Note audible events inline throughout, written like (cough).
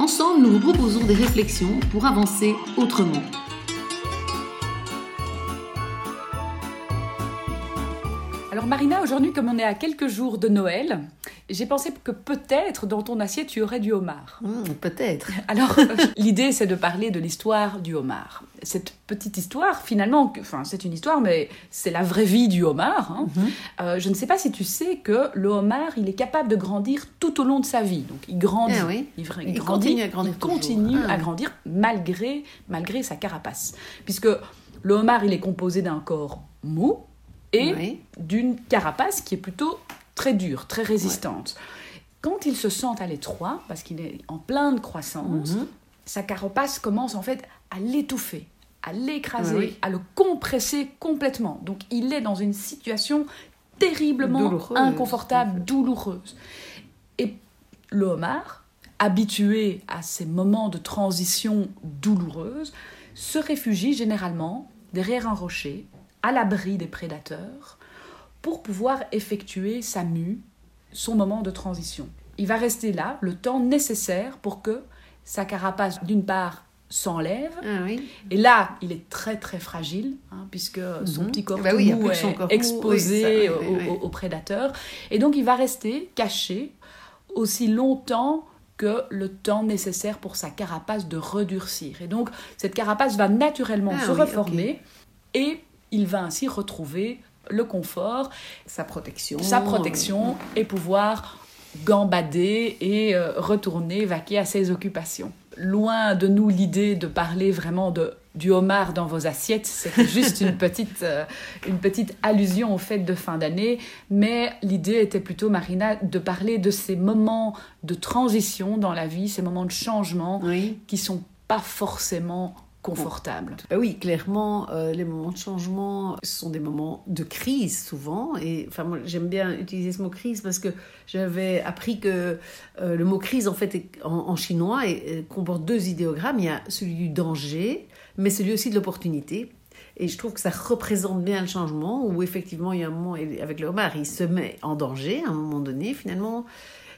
Ensemble, nous vous proposons des réflexions pour avancer autrement. Alors Marina, aujourd'hui, comme on est à quelques jours de Noël, j'ai pensé que peut-être dans ton assiette tu aurais du homard. Mmh, peut-être. (laughs) Alors l'idée c'est de parler de l'histoire du homard. Cette petite histoire, finalement, enfin c'est une histoire, mais c'est la vraie vie du homard. Hein. Mmh. Euh, je ne sais pas si tu sais que le homard, il est capable de grandir tout au long de sa vie. Donc il grandit, oui. il, Il grandit, continue à grandir il continue. Ah. à grandir malgré malgré sa carapace, puisque le homard, il est composé d'un corps mou et Oui. d'une carapace qui est plutôt très dure, très résistante. Quand il se sent à l'étroit, parce qu'il est en pleine croissance, Mhm. sa carapace commence en fait à l'étouffer, à l'écraser, Oui, à le compresser complètement. Donc il est dans une situation terriblement Douloureuse, inconfortable, douloureuse. Et le homard, habitué à ces moments de transition douloureuse, se réfugie généralement derrière un rocher, à l'abri des prédateurs, pour pouvoir effectuer sa mue, son moment de transition. Il va rester là le temps nécessaire pour que sa carapace, d'une part, s'enlève, Ah oui. et là, il est très très fragile, hein, puisque son Mhm. petit corps Bah oui, mou plus que est mou, exposé oui, aux, prédateurs. Et donc, il va rester caché aussi longtemps que le temps nécessaire pour sa carapace de redurcir. Et donc, cette carapace va naturellement Ah se reformer et il va ainsi retrouver le confort, Sa protection. sa protection et pouvoir gambader et euh, retourner vaquer à ses occupations. Loin de nous l'idée de parler vraiment de du homard dans vos assiettes, c'était (laughs) juste une petite euh, une petite allusion au fait de fin d'année, mais l'idée était plutôt Marina de parler de ces moments de transition dans la vie, ces moments de changement Oui. qui sont pas forcément confortables. Bah oui, clairement, euh, les moments de changement sont des moments de crise souvent. Et enfin, moi, j'aime bien utiliser ce mot crise parce que j'avais appris que euh, le mot crise, en fait, est- en, chinois, et, et comporte deux idéogrammes. Il y a celui du danger, mais celui aussi de l'opportunité. Et je trouve que ça représente bien le changement où effectivement il y a un moment, avec le homard, il se met en danger à un moment donné finalement.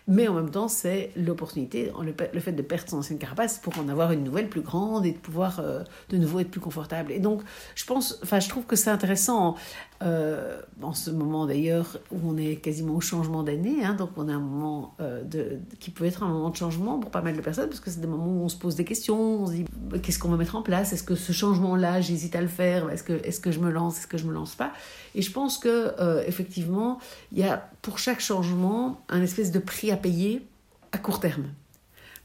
Mais en même temps, c'est l'opportunité, le, fait de perdre son ancienne carapace pour en avoir une nouvelle plus grande et de pouvoir euh, de nouveau être plus confortable. Et donc, je pense, enfin, je trouve que c'est intéressant euh, en ce moment d'ailleurs où on est quasiment au changement d'année. hein, donc, on a un moment euh, de, qui peut être un moment de changement pour pas mal de personnes parce que c'est des moments où on se pose des questions, on se dit bah, qu'est-ce qu'on va mettre en place? Est-ce que ce changement-là, j'hésite à le faire? Est-ce que, est-ce que je me lance? Est-ce que je me lance pas? Et je pense que effectivement, il y a pour chaque changement un espèce de prix à payer à court terme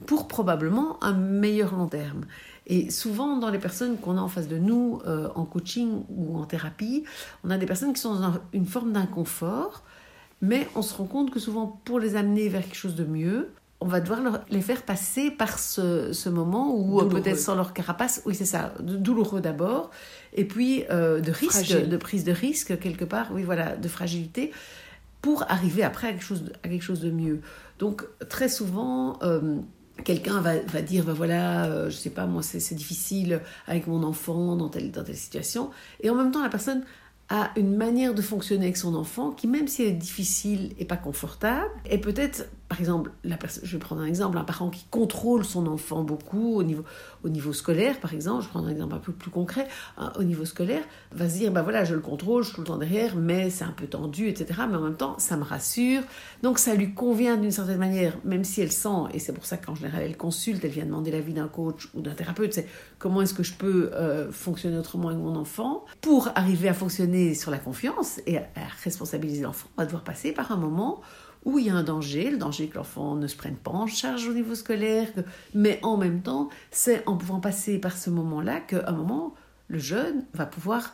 pour probablement un meilleur long terme. Et souvent, dans les personnes qu'on a en face de nous, euh, en coaching ou en thérapie, on a des personnes qui sont dans un- une forme d'inconfort, mais on se rend compte que souvent, pour les amener vers quelque chose de mieux, on va devoir leur- les faire passer par ce, ce moment où euh, peut-être sans leur carapace, oui c'est ça, douloureux d'abord, et puis euh, de risque, Fragile. de prise de risque quelque part, oui voilà, de fragilité, pour arriver après à quelque chose de, à quelque chose de mieux. Donc très souvent, euh, quelqu'un va, va dire, ben voilà, euh, je sais pas, moi c'est c'est difficile avec mon enfant dans telle, dans telle situation, et en même temps la personne a une manière de fonctionner avec son enfant qui, même si elle est difficile et pas confortable, est peut-être, par exemple, je vais prendre un exemple, un parent qui contrôle son enfant beaucoup au niveau, au niveau scolaire, par exemple, je prends un exemple un peu plus concret, hein, au niveau scolaire, va se dire, bah voilà, je le contrôle, je suis tout le temps derrière, mais c'est un peu tendu, etc. Mais en même temps, ça me rassure, donc ça lui convient d'une certaine manière, même si elle sent, et c'est pour ça qu'en général elle consulte, elle vient demander l'avis d'un coach ou d'un thérapeute, c'est comment est-ce que je peux euh, fonctionner autrement avec mon enfant pour arriver à fonctionner sur la confiance et à, à responsabiliser l'enfant, on va devoir passer par un moment où il y a un danger, le danger que l'enfant ne se prenne pas en charge au niveau scolaire, mais en même temps, c'est en pouvant passer par ce moment-là qu'à un moment, le jeune va pouvoir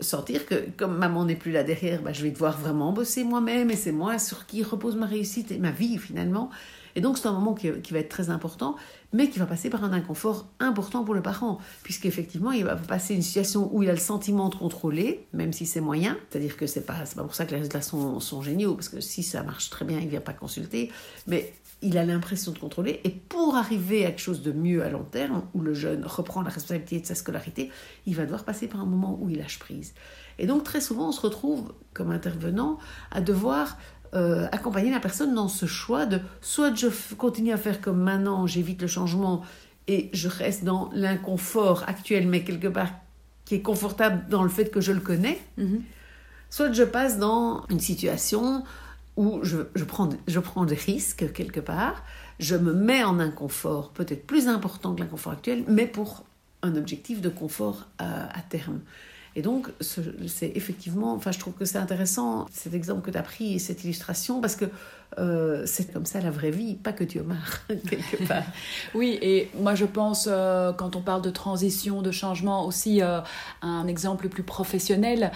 sentir que comme maman n'est plus là derrière, bah, je vais devoir vraiment bosser moi-même et c'est moi sur qui repose ma réussite et ma vie finalement. Et donc c'est un moment qui, va être très important, mais qui va passer par un inconfort important pour le parent, puisqu'effectivement il va passer une situation où il a le sentiment de contrôler, même si c'est moyen, c'est-à-dire que c'est pas, pas pour ça que les résultats sont, sont géniaux, parce que si ça marche très bien, il ne vient pas consulter, mais il a l'impression de contrôler, et pour arriver à quelque chose de mieux à long terme, où le jeune reprend la responsabilité de sa scolarité, il va devoir passer par un moment où il lâche prise. Et donc très souvent, on se retrouve comme intervenant à devoir euh, accompagner la personne dans ce choix de soit je continue à faire comme maintenant, j'évite le changement et je reste dans l'inconfort actuel, mais quelque part qui est confortable dans le fait que je le connais, mm-hmm. soit je passe dans une situation où je, je, prends, je prends des risques quelque part, je me mets en inconfort peut-être plus important que l'inconfort actuel, mais pour un objectif de confort à, à terme. Et donc, c'est effectivement, enfin, je trouve que c'est intéressant cet exemple que tu as pris et cette illustration parce que euh, c'est comme ça la vraie vie, pas que Omar, (laughs) quelque part. (laughs) oui, et moi je pense, euh, quand on parle de transition, de changement, aussi euh, un exemple plus professionnel.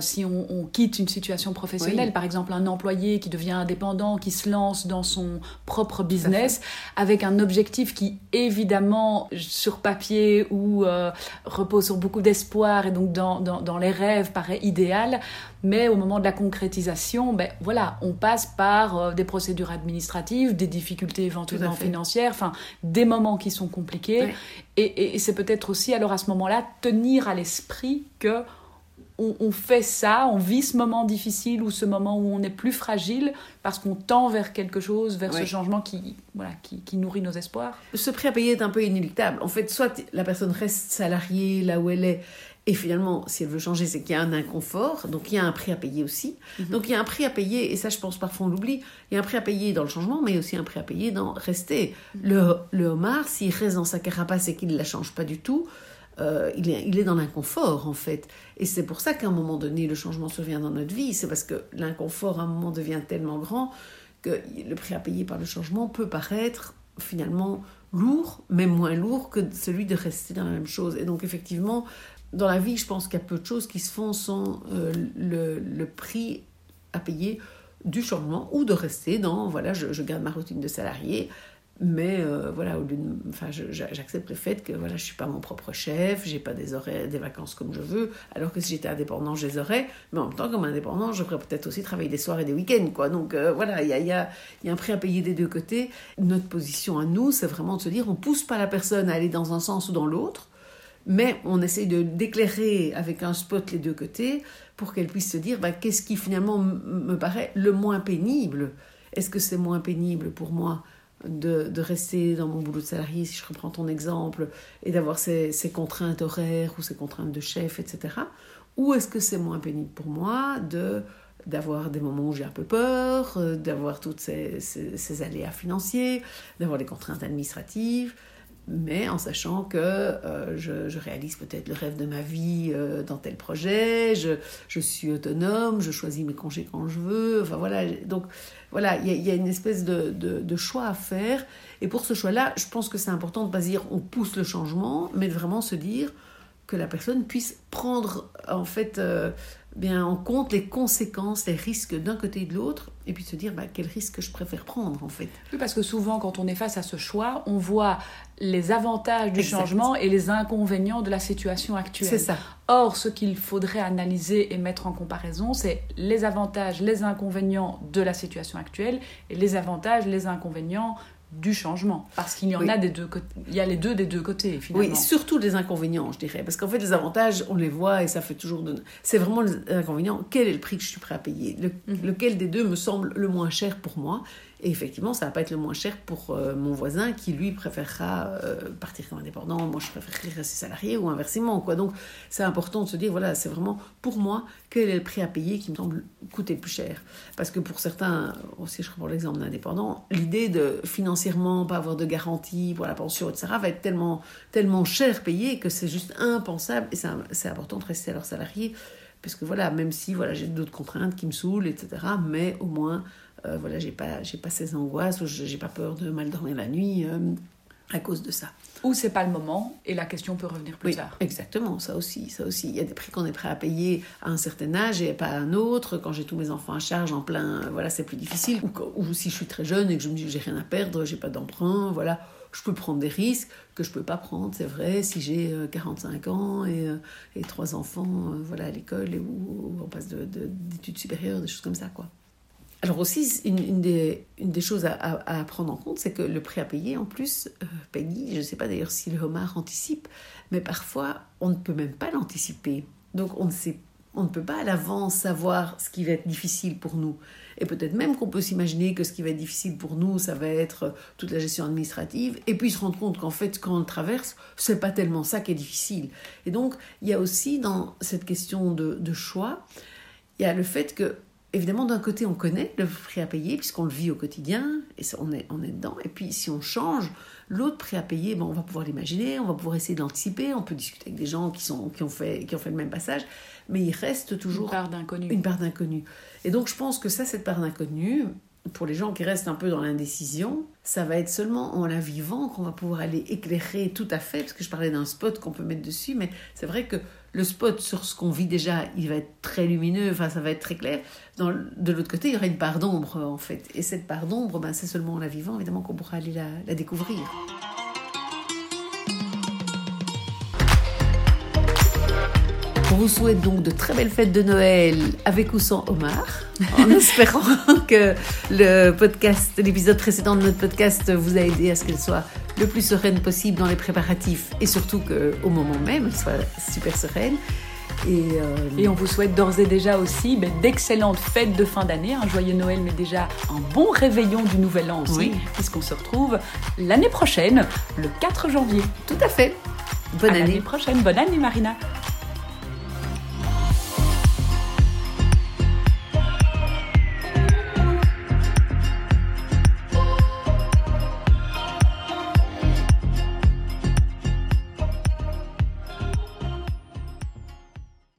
si on, quitte une situation professionnelle, par exemple un employé qui devient indépendant, qui se lance dans son propre business, avec un objectif qui évidemment sur papier ou repose sur beaucoup d'espoir et donc dans, dans, dans les rêves paraît idéal, mais au moment de la concrétisation, ben voilà, on passe par des procédures administratives, des difficultés éventuellement financières, enfin des moments qui sont compliqués. Et, c'est peut-être aussi alors à ce moment-là tenir à l'esprit que on, fait ça, on vit ce moment difficile ou ce moment où on est plus fragile parce qu'on tend vers quelque chose, vers ce changement qui, voilà, qui, qui, nourrit nos espoirs. Ce prix à payer est un peu inéluctable. En fait, soit la personne reste salariée là où elle est et finalement, si elle veut changer, c'est qu'il y a un inconfort, donc il y a un prix à payer aussi. Mhm. Donc il y a un prix à payer, et ça je pense parfois on l'oublie, il y a un prix à payer dans le changement, mais aussi un prix à payer dans rester. Mhm. Le, le homard, s'il reste dans sa carapace et qu'il ne la change pas du tout, euh, il, est, il est dans l'inconfort en fait. Et c'est pour ça qu'à un moment donné, le changement survient dans notre vie. C'est parce que l'inconfort à un moment devient tellement grand que le prix à payer par le changement peut paraître finalement lourd, mais moins lourd que celui de rester dans la même chose. Et donc effectivement, dans la vie, je pense qu'il y a peu de choses qui se font sans euh, le, prix à payer du changement ou de rester dans, voilà, je, garde ma routine de salarié, mais euh, voilà, enfin, j'accepte le fait que voilà, je suis pas mon propre chef, j'ai pas des des vacances comme je veux, alors que si j'étais indépendant, je les aurais, mais en même temps, comme indépendant, je pourrais peut-être aussi travailler des soirs et des week-ends, quoi. Donc euh, voilà, il y a, y, a, y a un prix à payer des deux côtés. Notre position à nous, c'est vraiment de se dire, on pousse pas la personne à aller dans un sens ou dans l'autre, mais on essaye de d'éclairer avec un spot les deux côtés pour qu'elle puisse se dire bah, qu'est-ce qui finalement me paraît le moins pénible? Est-ce que c'est moins pénible pour moi de, de, rester dans mon boulot de salarié, si je reprends ton exemple, et d'avoir ces, ces, contraintes horaires ou ces contraintes de chef, etc. Ou est-ce que c'est moins pénible pour moi de d'avoir des moments où j'ai un peu peur, euh, d'avoir toutes ces, ces, ces aléas financiers, d'avoir des contraintes administratives, mais en sachant que euh, je, réalise peut-être le rêve de ma vie euh, dans tel projet, je, suis autonome, je choisis mes congés quand je veux, enfin voilà, donc voilà, il y, a une espèce de, de, choix à faire, et pour ce choix-là, je pense que c'est important de ne pas dire on pousse le changement, mais de vraiment se dire que la personne puisse prendre en fait euh, bien en compte les conséquences, les risques d'un côté et de l'autre, et puis se dire bah, quel risque je préfère prendre en fait. Oui, parce que souvent quand on est face à ce choix, on voit les avantages du changement et les inconvénients de la situation actuelle. C'est ça. Or, ce qu'il faudrait analyser et mettre en comparaison, c'est les avantages, les inconvénients de la situation actuelle et les avantages, les inconvénients du changement. Parce qu'il y en a des deux il y a les deux des deux côtés finalement. Oui, surtout des inconvénients, je dirais, parce qu'en fait les avantages, on les voit et ça fait toujours de... c'est vraiment les inconvénients, quel est le prix que je suis prêt à payer, mhm. lequel des deux me semble le moins cher pour moi? Effectivement, ça va pas être le moins cher pour euh, mon voisin qui, lui, préférera euh, partir comme indépendant. Moi, je préférerais rester salarié ou inversement. Quoi. Donc, c'est important de se dire, voilà, c'est vraiment pour moi, quel est le prix à payer qui me semble coûter plus cher. Parce que pour certains, aussi je reprends l'exemple d'indépendant, l'idée de financièrement pas avoir de garantie pour la pension, etc., va être tellement, cher payé que c'est juste impensable. Et c'est important de rester alors salarié. Parce que voilà, même si voilà, j'ai d'autres contraintes qui me saoulent, etc., mais au moins euh, voilà, j'ai pas, j'ai pas ces angoisses, j'ai pas peur de mal dormir la nuit. Euh, à cause de ça. Ou c'est pas le moment et la question peut revenir plus Oui, tard. exactement, ça aussi, ça aussi. Il y a des prix qu'on est prêt à payer à un certain âge et pas à un autre. Quand j'ai tous mes enfants à charge en plein, voilà, c'est plus difficile. Ou, quand- ou si je suis très jeune et que je me dis j'ai rien à perdre, j'ai pas d'emprunt, voilà, je peux prendre des risques que je peux pas prendre, c'est vrai, si j'ai euh, 45 ans et, euh, et trois enfants, euh, voilà, à l'école où on passe de- de- d'études supérieures, des choses comme ça, quoi. Alors aussi, une, des, choses à, prendre en compte, c'est que le prêt à payer, en plus, euh, Peggy, je ne sais pas d'ailleurs si le homard anticipe, mais parfois, on ne peut même pas l'anticiper. Donc, on ne, sait, on ne peut pas à l'avance savoir ce qui va être difficile pour nous. Et peut-être même qu'on peut s'imaginer que ce qui va être difficile pour nous, ça va être euh, toute la gestion administrative, et puis se rendre compte qu'en fait, quand on le traverse, c'est pas tellement ça qui est difficile. Et donc, il y a aussi dans cette question de choix, il y a le fait que, évidemment, d'un côté, on connaît le prix à payer, puisqu'on le vit au quotidien, et ça, on, est, on est dedans. Et puis, si on change, l'autre prix à payer, ben, on va pouvoir l'imaginer, on va pouvoir essayer de l'anticiper, on peut discuter avec des gens qui, sont, qui, ont fait, qui ont fait le même passage, mais il reste Une toujours part d'inconnu. une part d'inconnu. Et donc, je pense que ça, cette part d'inconnu, pour les gens qui restent un peu dans l'indécision, ça va être seulement en la vivant qu'on va pouvoir aller éclairer tout à fait, parce que je parlais d'un spot qu'on peut mettre dessus, mais c'est vrai que le spot sur ce qu'on vit déjà, il va être très lumineux, enfin ça va être très clair. De l'autre côté, il y aura une part d'ombre en fait. Et cette part d'ombre, ben, c'est seulement en la vivant, évidemment, qu'on pourra aller la découvrir. Vous souhaite donc de très belles fêtes de Noël avec ou sans Omar, en (laughs) espérant que le podcast, l'épisode précédent de notre podcast vous a aidé à ce qu'elle soit le plus sereine possible dans les préparatifs et surtout qu'au moment même, elle soit super sereine. Et, euh, Et on vous souhaite d'ores et déjà aussi ben, d'excellentes fêtes de fin d'année, un joyeux Noël, mais déjà un bon réveillon du Nouvel An aussi, Oui. puisqu'on se retrouve l'année prochaine, le 4 janvier. tout à fait. Bonne À année. prochaine. Bonne année, Marina.